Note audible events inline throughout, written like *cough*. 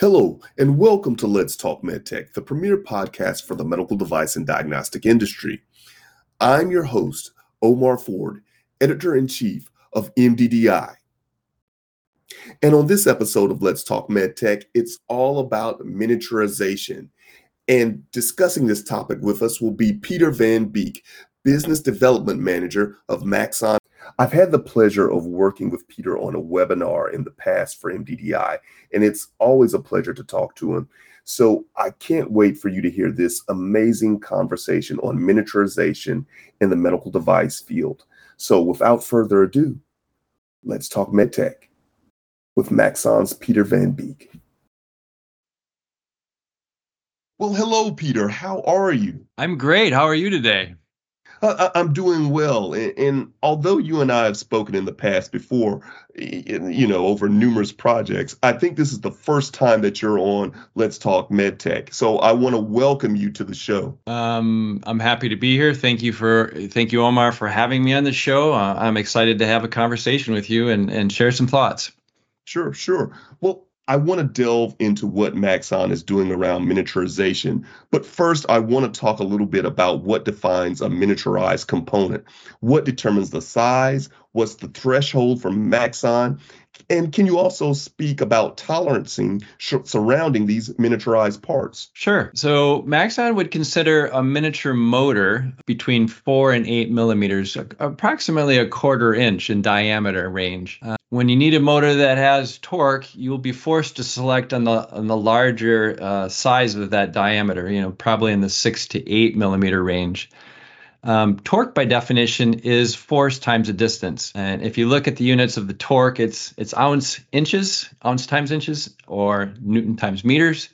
Hello, and welcome to Let's Talk MedTech, the premier podcast for the medical device and diagnostic industry. I'm your host, Omar Ford, editor in chief of MDDI. And on this episode of Let's Talk MedTech, it's all about miniaturization. And discussing this topic with us will be Peter Van Beek, Business Development Manager of Maxon I've had the pleasure of working with Peter on a webinar in the past for MDDI, and it's always a pleasure to talk to him. So I can't wait for you to hear this amazing conversation on miniaturization in the medical device field. So without further ado, let's talk MedTech with Maxon's Peter Van Beek. Well, hello, Peter. How are you? I'm great. How are you today? Uh, I'm doing well, and, and, although you and I have spoken in the past before, you know, over numerous projects, I think this is the first time that you're on Let's Talk MedTech. So I want to welcome you to the show. Um, I'm happy to be here. Thank you for thank you, Omar, for having me on the show. Uh, I'm excited to have a conversation with you and and share some thoughts. Sure, sure. Well, I want to delve into what Maxon is doing around miniaturization. But first, I want to talk a little bit about what defines a miniaturized component. What determines the size? What's the threshold for Maxon? And can you also speak about tolerancing surrounding these miniaturized parts? Sure. So Maxon would consider a miniature motor between four and eight millimeters, approximately a quarter inch in diameter range. Uh, when you need a motor that has torque, you'll be forced to select on the on the larger uh, size of that diameter. You know, probably in the six to eight millimeter range. Um, torque, by definition, is force times a distance. And if you look at the units of the torque, it's it's ounce inches, ounce times inches, or newton times meters.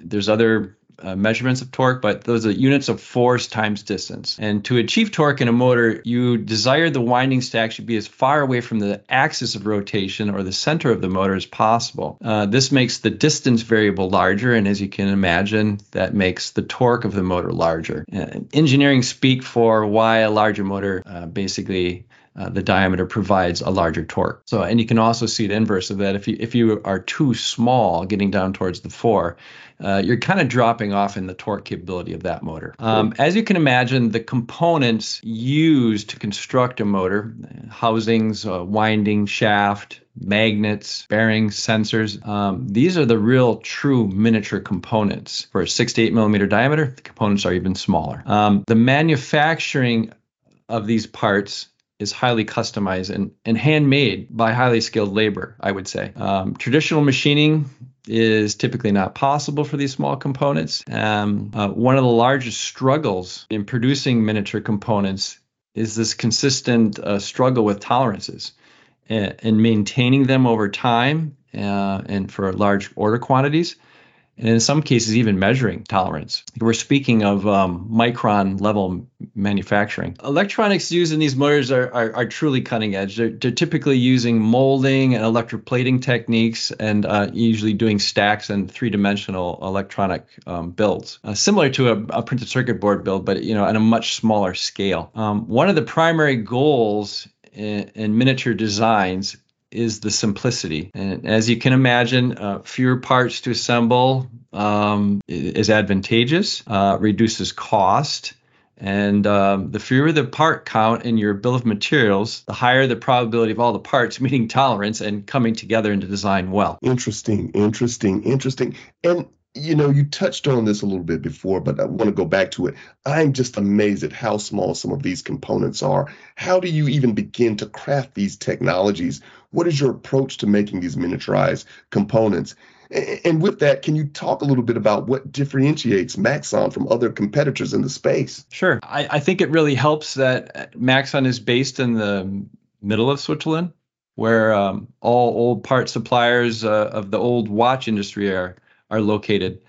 There's other uh, measurements of torque, but those are units of force times distance. And to achieve torque in a motor, you desire the winding stack should be as far away from the axis of rotation or the center of the motor as possible. Uh, this makes the distance variable larger, and as you can imagine, that makes the torque of the motor larger. Uh, engineering speak for why a larger motor uh, basically uh, the diameter provides a larger torque. So, and you can also see the inverse of that. If you if you are too small, getting down towards the four, uh, you're kind of dropping off in the torque capability of that motor. Um, as you can imagine, the components used to construct a motor, housings, uh, winding, shaft, magnets, bearings, sensors. Um, these are the real true miniature components. For a six to eight millimeter diameter, the components are even smaller. Um, the manufacturing of these parts is highly customized and, and handmade by highly skilled labor, I would say. Um, traditional machining is typically not possible for these small components. Um, uh, one of the largest struggles in producing miniature components is this consistent uh, struggle with tolerances and, and, maintaining them over time uh, and for large order quantities and in some cases even measuring tolerance. We're speaking of um, micron level manufacturing. Electronics used in these motors are, are, are truly cutting edge. They're, they're, typically using molding and electroplating techniques and uh, usually doing stacks and three-dimensional electronic um, builds, uh, similar to a, a, printed circuit board build, but you know at a much smaller scale. Um, one of the primary goals in, in miniature designs is the simplicity. And as you can imagine, uh, fewer parts to assemble um, is advantageous, uh, reduces cost. And um, the fewer the part count in your bill of materials, the higher the probability of all the parts *laughs* meeting tolerance and coming together into design well. Interesting, interesting, interesting. And you know, you touched on this a little bit before, but I want to go back to it. I'm just amazed at how small some of these components are. How do you even begin to craft these technologies? What is your approach to making these miniaturized components? And with that, can you talk a little bit about what differentiates Maxon from other competitors in the space? Sure. I, I think it really helps that Maxon is based in the middle of Switzerland, where um, all old part suppliers uh, of the old watch industry are are located.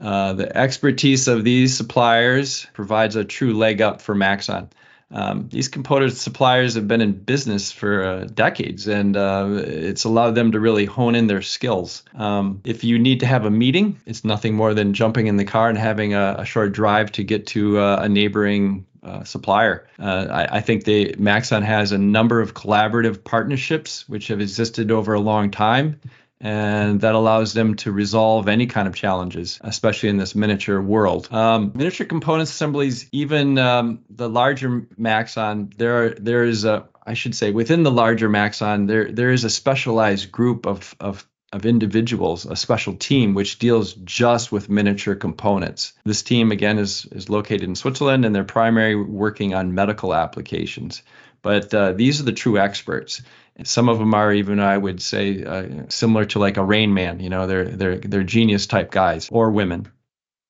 Uh, the expertise of these suppliers provides a true leg up for Maxon. Um, these component suppliers have been in business for uh, decades, and uh, it's allowed them to really hone in their skills. Um, if you need to have a meeting, it's nothing more than jumping in the car and having a, a short drive to get to uh, a neighboring uh, supplier. Uh, I, I, think they Maxon has a number of collaborative partnerships which have existed over a long time and that allows them to resolve any kind of challenges, especially in this miniature world. Um, miniature components assemblies, even um, the larger Maxon, there there is a I should say within the larger Maxon, there there is a specialized group of of of individuals, a special team which deals just with miniature components. This team again is is located in Switzerland and they're primarily working on medical applications. But uh, these are the true experts. Some of them are even, I would say, uh, similar to like a Rain Man. You know, they're they're they're genius type guys or women.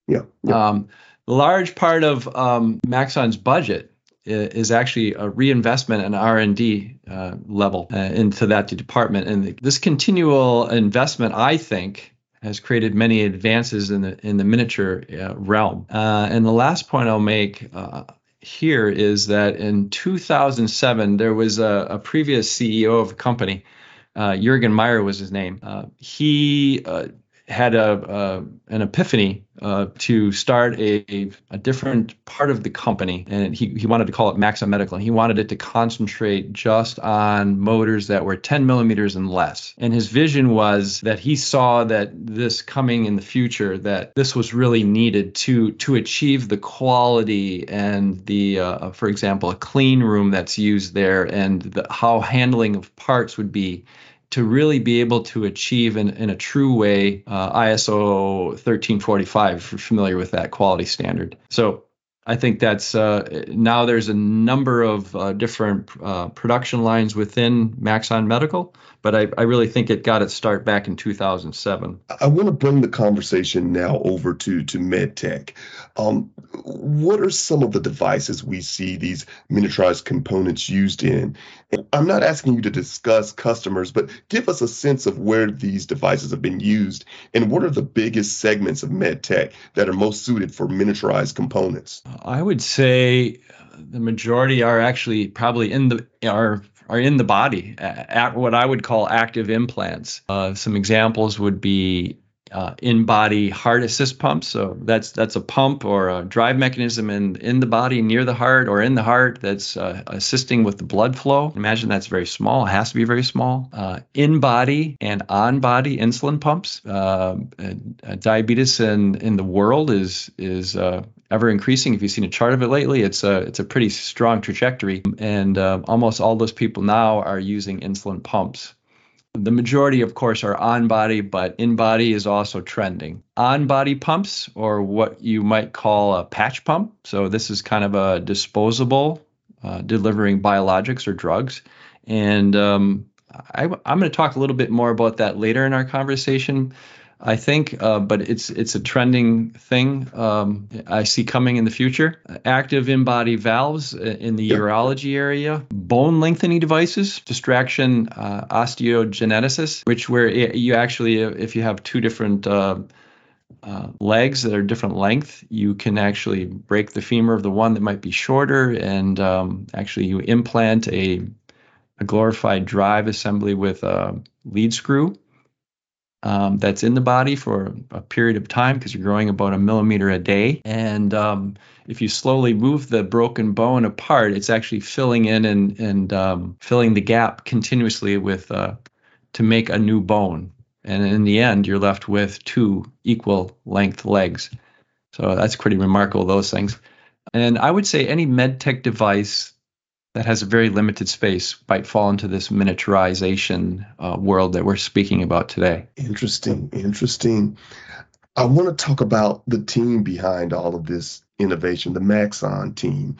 Yeah. yeah. Um, large part of um, Maxon's budget is actually a reinvestment and R&D uh, level uh, into that department. And this continual investment, I think, has created many advances in the in the miniature uh, realm. Uh, and the last point I'll make uh, here is that in 2007 there was a, a previous CEO of a company. Uh, Jurgen Meyer was his name. he had a, an epiphany uh, to start a, a different part of the company, and he, he wanted to call it Maxon Medical, and he wanted it to concentrate just on motors that were 10 millimeters and less. And his vision was that he saw that this coming in the future, that this was really needed to to achieve the quality and the, uh, for example, a clean room that's used there, and the, how handling of parts would be to really be able to achieve in, in a true way uh, ISO 1345, if you're familiar with that quality standard. So I think that's uh, now there's a number of uh, different uh, production lines within Maxon Medical, but I, I, really think it got its start back in 2007. I want to bring the conversation now over to to MedTech. Um, what are some of the devices we see these miniaturized components used in? And I'm not asking you to discuss customers, but give us a sense of where these devices have been used and what are the biggest segments of MedTech that are most suited for miniaturized components. I would say the majority are actually probably in the are are in the body at what I would call active implants. Uh, some examples would be uh, in-body heart assist pumps. So that's that's a pump or a drive mechanism in in the body near the heart or in the heart that's uh, assisting with the blood flow. Imagine that's very small. It has to be very small. Uh, in-body and on-body insulin pumps. Uh, diabetes in in the world is is uh, ever increasing. If you've seen a chart of it lately, it's a it's a pretty strong trajectory, and uh, almost all those people now are using insulin pumps. The majority, of course, are on body, but in body is also trending. On body pumps, or what you might call a patch pump. So, this is kind of a disposable uh, delivering biologics or drugs. And um, I, am going to talk a little bit more about that later in our conversation. I think, uh, but it's it's a trending thing um, I see coming in the future. Active in-body valves in the urology area, bone lengthening devices, distraction uh, osteogenesis, which where you actually, if you have two different uh, uh, legs that are different length, you can actually break the femur of the one that might be shorter, and um, actually you implant a, a glorified drive assembly with a lead screw um, that's in the body for a period of time because you're growing about a millimeter a day. And um, if you slowly move the broken bone apart, it's actually filling in and, and um, filling the gap continuously with uh, to make a new bone. And in the end, you're left with two equal length legs. So that's pretty remarkable, those things. And I would say any medtech device that has a very limited space might fall into this miniaturization uh, world that we're speaking about today. Interesting, interesting. I want to talk about the team behind all of this innovation, the Maxon team,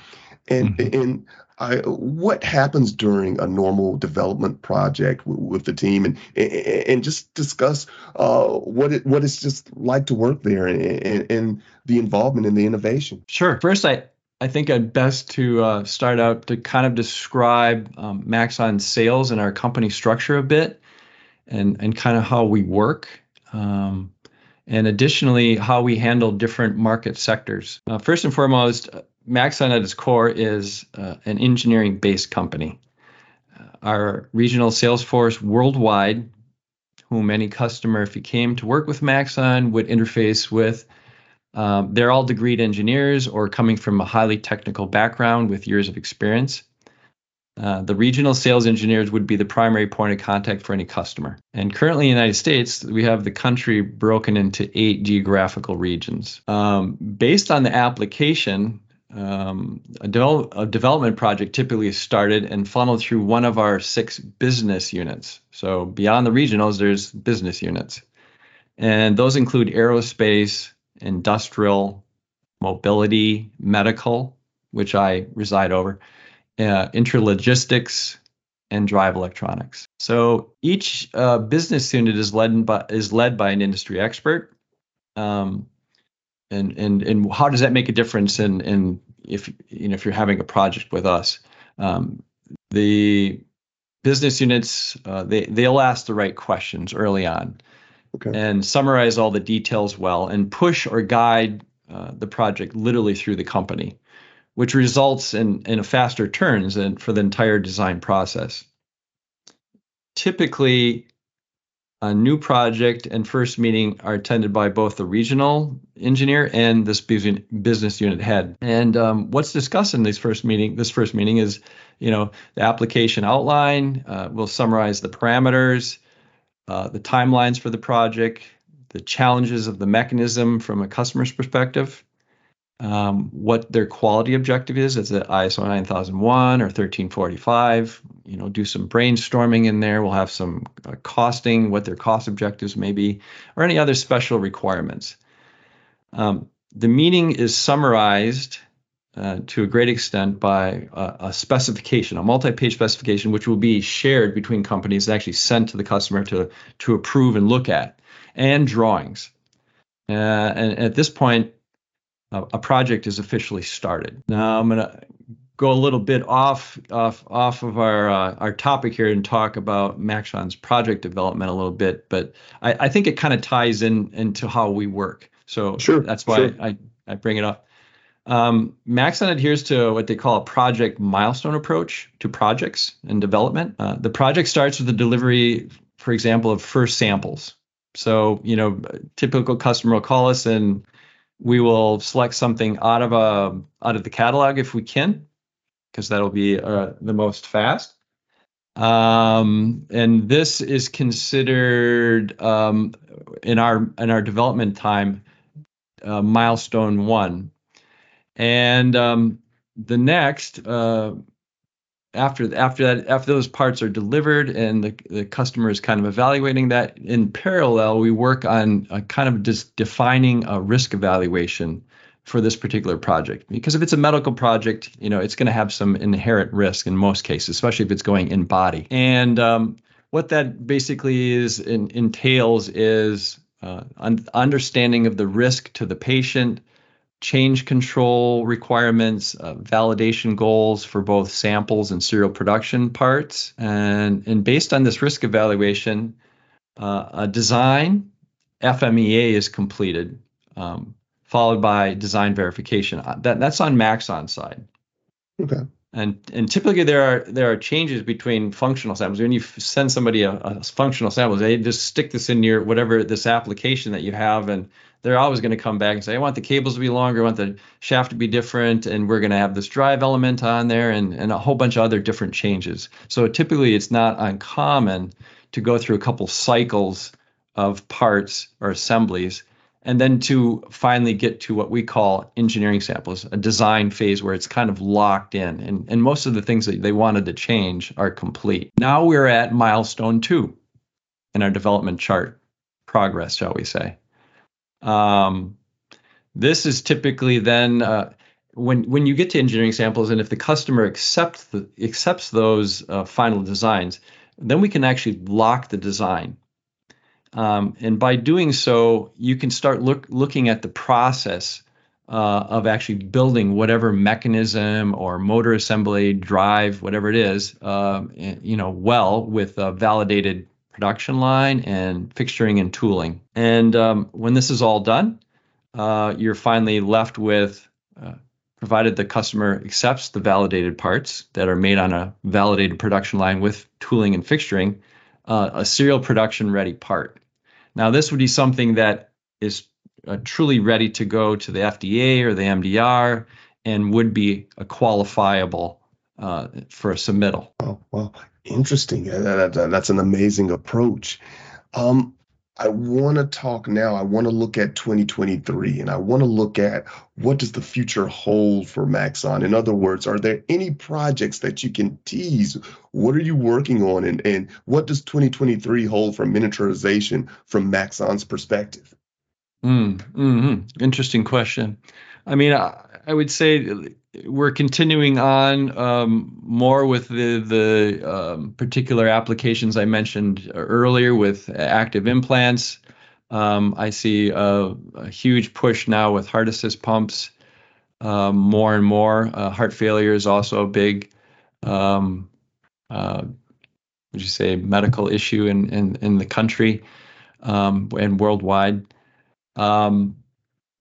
and mm-hmm. and I, what happens during a normal development project with, with the team, and, and just discuss uh, what it what it's just like to work there and, and, and the involvement in the innovation. Sure. First, I I think I'd best to uh, start out to kind of describe um, Maxon sales and our company structure a bit, and and kind of how we work, um, and additionally how we handle different market sectors. Uh, first and foremost, Maxon at its core is uh, an engineering-based company. Uh, our regional sales force worldwide, whom any customer, if he came to work with Maxon, would interface with um, they're all degreed engineers or coming from a highly technical background with years of experience. Uh, the regional sales engineers would be the primary point of contact for any customer. And currently in the United States, we have the country broken into eight geographical regions. Um, based on the application, um, a, a, development project typically is started and funneled through one of our six business units. So beyond the regionals, there's business units. And those include aerospace, industrial, mobility, medical, which I reside over, uh, intralogistics, and drive electronics. So each uh, business unit is led by is led by an industry expert. Um, and and and how does that make a difference in in if you know if you're having a project with us um, the business units uh, they they'll ask the right questions early on okay. and summarize all the details well and push or guide uh, the project literally through the company which results in in a faster turns and for the entire design process typically a new project and first meeting are attended by both the regional engineer and this business unit head. And um, what's discussed in this first meeting, this first meeting is, you know, the application outline. Uh, we'll summarize the parameters, uh, the timelines for the project, the challenges of the mechanism from a customer's perspective, um, what their quality objective is. Is it ISO 9001 or 1345. You know, do some brainstorming in there. We'll have some uh, costing, what their cost objectives may be, or any other special requirements. Um, the meeting is summarized uh, to a great extent by a, a specification, a multi-page specification, which will be shared between companies and actually sent to the customer to to approve and look at, and drawings. Uh, and at this point, a project is officially started. Now I'm going to go a little bit off off off of our uh, our topic here and talk about Maxon's project development a little bit, but I, I think it kind of ties in into how we work. So sure, that's why sure. I, I bring it up. Um, Maxon adheres to what they call a project milestone approach to projects and development. Uh, the project starts with the delivery, for example, of first samples. So, you know, typical customer will call us and we will select something out of a out of the catalog if we can, because that'll be uh, the most fast. Um, and this is considered um, in our in our development time uh, milestone one, and um, the next uh, after after that after those parts are delivered and the, the customer is kind of evaluating that in parallel we work on kind of just defining a risk evaluation for this particular project. Because if it's a medical project you know it's going to have some inherent risk in most cases especially if it's going in body. And um, what that basically is in, entails is uh, un- understanding of the risk to the patient change control requirements, uh, validation goals for both samples and serial production parts. And, and based on this risk evaluation, uh, a design FMEA is completed, um, followed by design verification. Uh, that, that's on Maxon side. Okay. And and typically there are there are changes between functional samples. When you send somebody a, a functional sample, they just stick this in your whatever this application that you have, and they're always going to come back and say, I want the cables to be longer, I want the shaft to be different, and we're going to have this drive element on there and, and a whole bunch of other different changes. So typically it's not uncommon to go through a couple cycles of parts or assemblies and then to finally get to what we call engineering samples, a design phase where it's kind of locked in. And, and most of the things that they wanted to change are complete. Now we're at milestone two in our development chart progress, shall we say. Um, this is typically then uh, when when you get to engineering samples, and if the customer accepts the, accepts those uh, final designs, then we can actually lock the design. Um, and by doing so, you can start look, looking at the process uh, of actually building whatever mechanism or motor assembly, drive, whatever it is, uh, you know, well with a validated production line and fixturing and tooling. And um, when this is all done, uh, you're finally left with, uh, provided the customer accepts the validated parts that are made on a validated production line with tooling and fixturing, uh, a serial production ready part. Now, this would be something that is uh, truly ready to go to the FDA or the MDR and would be a qualifiable uh, for a submittal. Oh, well, interesting. That, that, that's an amazing approach. Um, I want to talk now. I want to look at 2023 and I want to look at what does the future hold for Maxon? In other words, are there any projects that you can tease? What are you working on and, and what does 2023 hold for miniaturization from Maxon's perspective? Mm, mm-hmm. Interesting question. I mean, I, I would say we're continuing on um, more with the the um, particular applications I mentioned earlier with active implants. Um, I see a, a, huge push now with heart assist pumps. Um, more and more, uh, heart failure is also a big, um, uh, would you say, medical issue in in, in the country um, and worldwide. Um,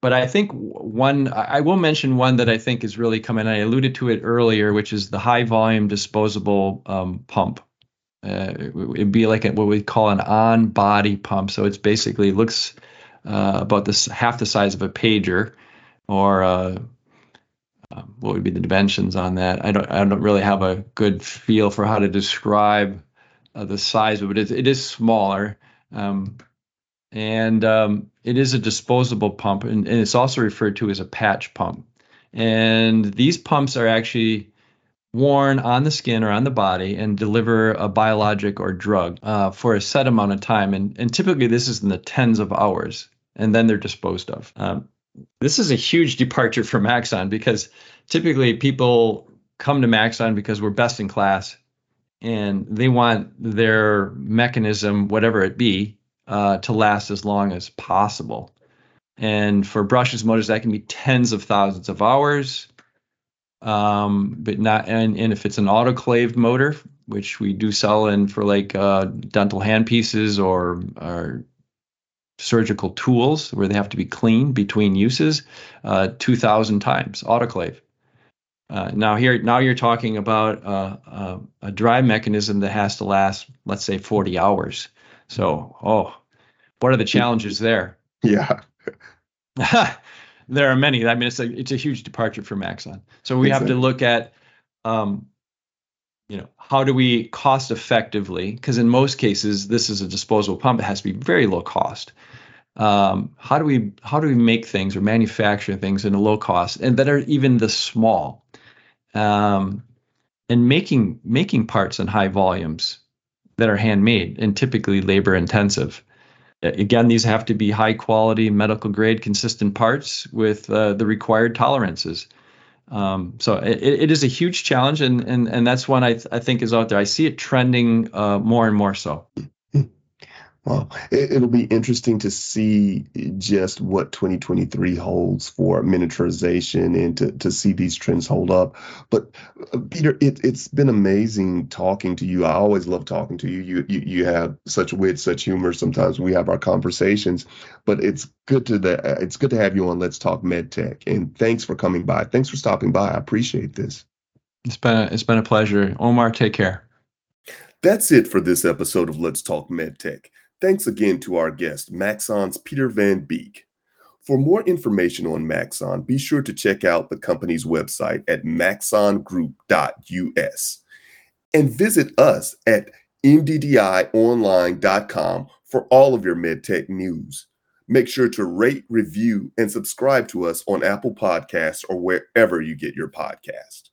but I think one, I will mention one that I think is really coming. I alluded to it earlier, which is the high volume disposable um, pump. Uh, it'd be like what we call an on body pump. So it's basically looks uh, about this half the size of a pager, or uh, um, what would be the dimensions on that? I don't, I don't really have a good feel for how to describe uh, the size of it. It, it is smaller. Um, and um, it is a disposable pump, and, and, it's also referred to as a patch pump. And these pumps are actually worn on the skin or on the body and deliver a biologic or drug uh, for a set amount of time. And, and, typically, this is in the tens of hours, and then they're disposed of. Um, this is a huge departure from Maxon because typically people come to Maxon because we're best in class and they want their mechanism, whatever it be, uh, to last as long as possible. And for brushless motors, that can be tens of thousands of hours. Um, but not, and, and if it's an autoclaved motor, which we do sell in for like uh, dental handpieces or, or surgical tools where they have to be cleaned between uses, uh, 2,000 times autoclave. Uh, now here, now you're talking about uh, uh, a drive mechanism that has to last, let's say, 40 hours. So, oh, what are the challenges there? Yeah. *laughs* there are many. I mean, it's a it's a huge departure from Maxon. So we exactly. have to look at, um, you know, how do we cost effectively? Because in most cases, this is a disposable pump. It has to be very low cost. Um, how do we how do we make things or manufacture things in a low cost and that are even the small? Um, and making making parts in high volumes that are handmade and typically labor intensive. Again, these have to be high quality, medical grade, consistent parts with uh, the required tolerances. Um, so it, it is a huge challenge, and and and that's one I th- I think is out there. I see it trending uh, more and more so. Well, it, will be interesting to see just what 2023 holds for miniaturization and to, to see these trends hold up. But uh, Peter, it, it's been amazing talking to you. I always love talking to you. You, you. you have such wit, such humor. Sometimes we have our conversations, but it's good to the, it's good to have you on Let's Talk MedTech. And thanks for coming by. Thanks for stopping by. I appreciate this. It's been a, it's been a pleasure. Omar, take care. That's it for this episode of Let's Talk MedTech. Thanks again to our guest, Maxon's Peter Van Beek. For more information on Maxon, be sure to check out the company's website at maxongroup.us and visit us at mddionline.com for all of your medtech news. Make sure to rate, review, and subscribe to us on Apple Podcasts or wherever you get your podcast.